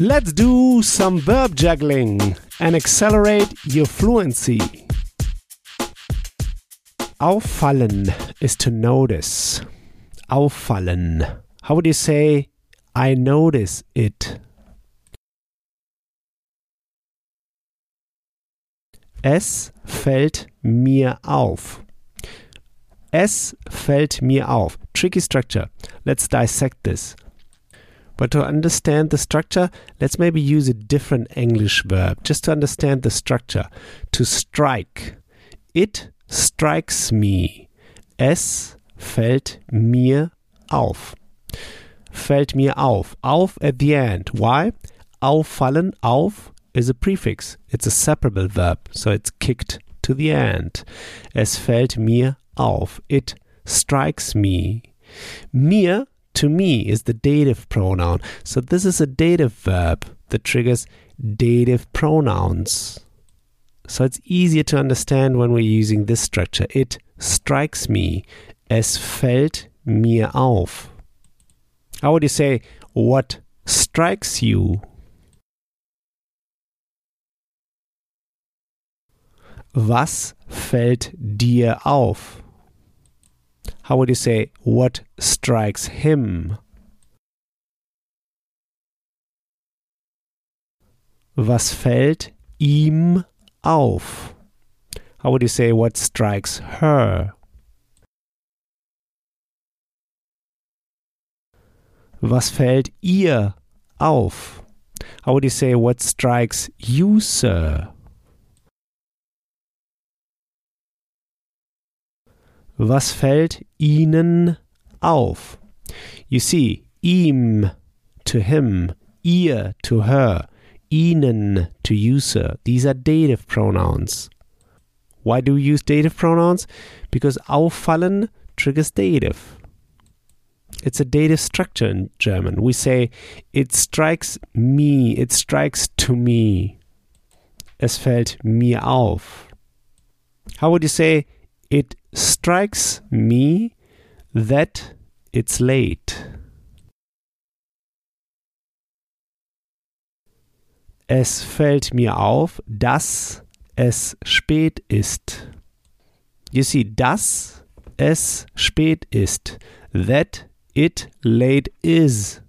Let's do some verb juggling and accelerate your fluency. Auffallen is to notice. Auffallen. How would you say, I notice it? Es fällt mir auf. Es fällt mir auf. Tricky structure. Let's dissect this. But to understand the structure, let's maybe use a different English verb just to understand the structure. To strike. It strikes me. Es fällt mir auf. Fällt mir auf. Auf at the end. Why? Auffallen, auf is a prefix. It's a separable verb, so it's kicked to the end. Es fällt mir auf. It strikes me. Mir, to me, is the dative pronoun. So this is a dative verb that triggers dative pronouns. So it's easier to understand when we're using this structure. It strikes me. Es fällt mir auf. How would you say, what strikes you? Was fällt dir auf? How would you say, what strikes him? Was fällt ihm auf? How would you say, what strikes her? Was fällt ihr auf? How would you say, what strikes you, sir? Was fällt Ihnen auf? You see, ihm to him, ihr to her, Ihnen to you, sir. These are dative pronouns. Why do we use dative pronouns? Because auffallen triggers dative. It's a dative structure in German. We say, it strikes me, it strikes to me. Es fällt mir auf. How would you say, it strikes me that it's late. Es fällt mir auf, dass es spät ist. You see, dass es spät ist. That it late is.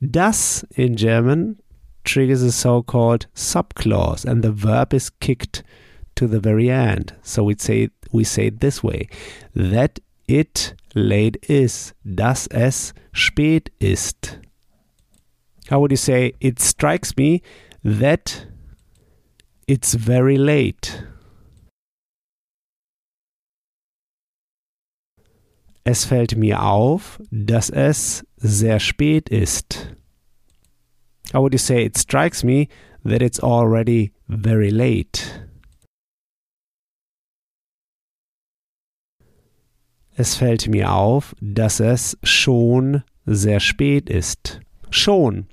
Dass in German triggers a so called subclause, and the verb is kicked to the very end. So we'd say we say it this way: that it late is, dass es spät ist. How would you say? It strikes me that it's very late. Es fällt mir auf, dass es sehr spät ist. How would you say? It strikes me that it's already very late. Es fällt mir auf, dass es schon sehr spät ist. Schon,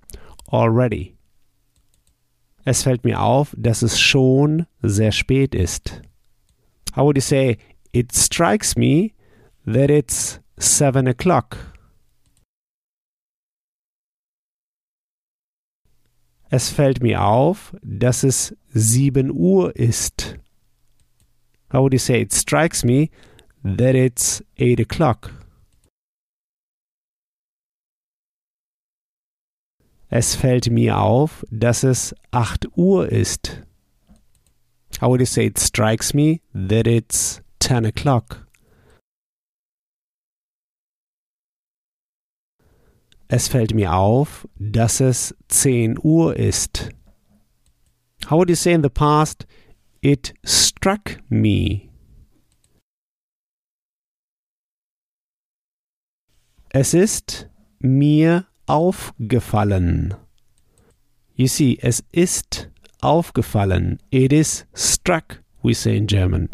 already. Es fällt mir auf, dass es schon sehr spät ist. How would you say, it strikes me that it's seven o'clock? Es fällt mir auf, dass es sieben Uhr ist. How would you say, it strikes me that it's 8 o'clock. Es fällt mir auf, dass es 8 Uhr ist. How would you say it strikes me that it's 10 o'clock? Es fällt mir auf, dass es 10 Uhr ist. How would you say in the past, it struck me? Es ist mir aufgefallen. You see, es ist aufgefallen. It is struck, we say in German.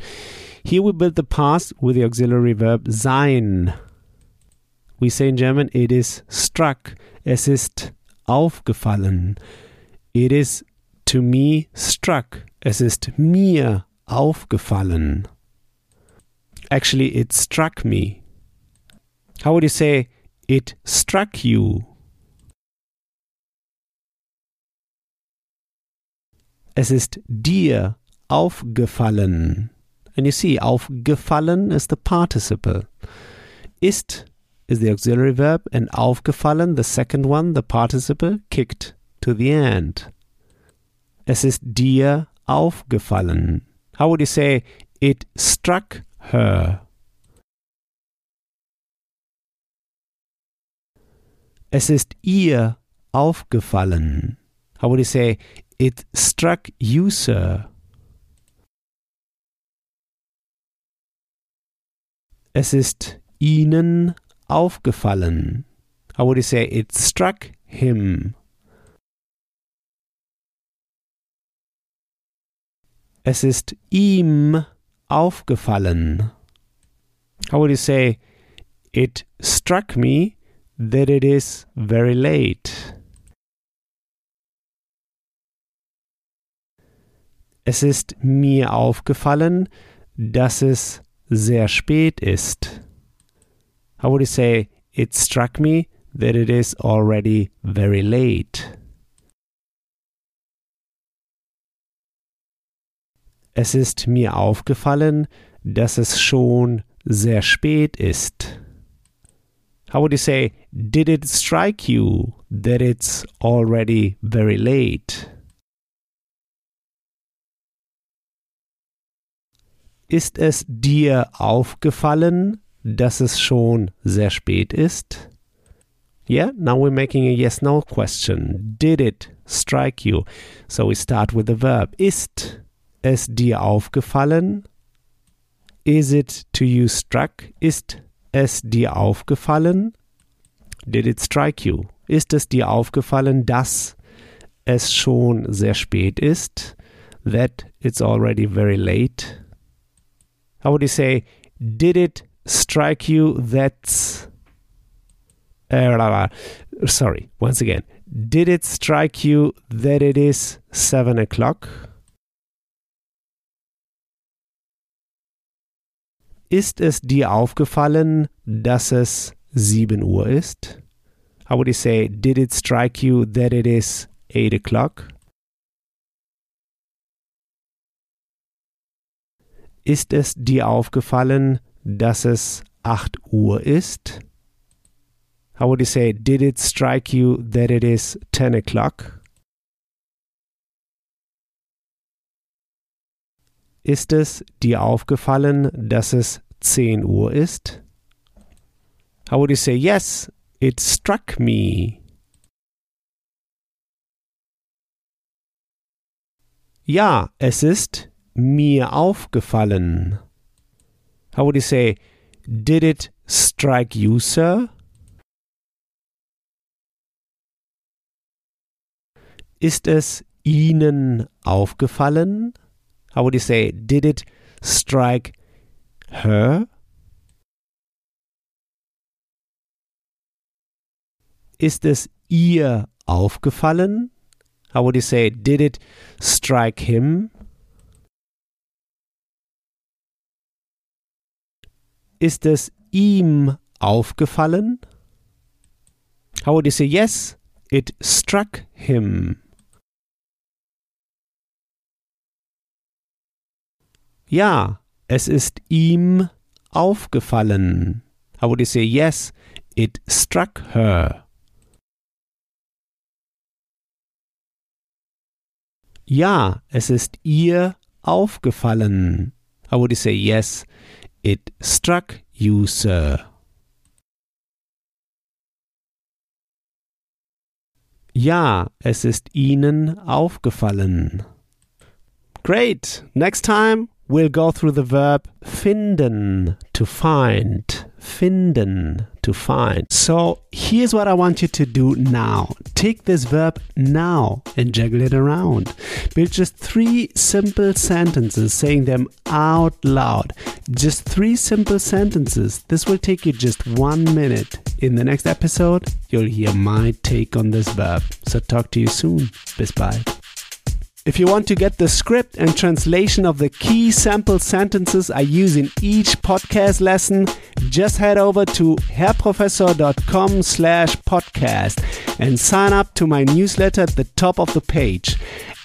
Here we build the past with the auxiliary verb sein. We say in German, it is struck. Es ist aufgefallen. It is to me struck. Es ist mir aufgefallen. Actually, it struck me. How would you say it struck you? Es ist dir aufgefallen. And you see, aufgefallen is the participle. Ist is the auxiliary verb, and aufgefallen, the second one, the participle, kicked to the end. Es ist dir aufgefallen. How would you say it struck her? Es ist ihr aufgefallen. How would you say it struck you, sir? Es ist ihnen aufgefallen. How would you say it struck him? Es ist ihm aufgefallen. How would you say it struck me that it is very late? Es ist mir aufgefallen, dass es sehr spät ist. How would you say, it struck me that it is already very late? Es ist mir aufgefallen, dass es schon sehr spät ist. How would you say, did it strike you that it's already very late? Ist es dir aufgefallen, dass es schon sehr spät ist? Yeah, now we're making a yes no question. Did it strike you? So we start with the verb. Ist es dir aufgefallen? Is it to you struck? Ist es dir aufgefallen? Did it strike you? Ist es dir aufgefallen, dass es schon sehr spät ist? That it's already very late? How would you say, did it strike you that uh, sorry once again did it strike you that it is seven o'clock ist es dir aufgefallen dass es sieben uhr ist how would you say did it strike you that it is eight o'clock ist es dir aufgefallen dass es 8 Uhr ist? How would you say, did it strike you that it is 10 o'clock? Ist es dir aufgefallen, dass es 10 Uhr ist? How would you say, yes, it struck me? Ja, es ist mir aufgefallen. How would you say, did it strike you, sir? Ist es Ihnen aufgefallen? How would you say, did it strike her? Ist es ihr aufgefallen? How would you say, did it strike him? Ist es ihm aufgefallen? How would you say yes? It struck him. Ja, es ist ihm aufgefallen. How would you say yes? It struck her. Ja, es ist ihr aufgefallen. How would you say yes? It struck you, sir. Ja, es ist Ihnen aufgefallen. Great. Next time we'll go through the verb finden, to find. Finden, to find. So here's what I want you to do now. Take this verb now and juggle it around. Build just three simple sentences, saying them out loud. Just three simple sentences. This will take you just one minute. In the next episode, you'll hear my take on this verb. So talk to you soon. Bis bye. If you want to get the script and translation of the key sample sentences I use in each podcast lesson, just head over to herrprofessor.com slash podcast and sign up to my newsletter at the top of the page.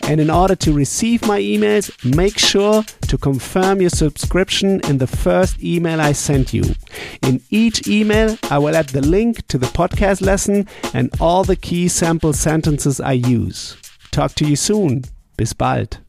And in order to receive my emails, make sure to confirm your subscription in the first email I sent you. In each email, I will add the link to the podcast lesson and all the key sample sentences I use. Talk to you soon. Bis bald.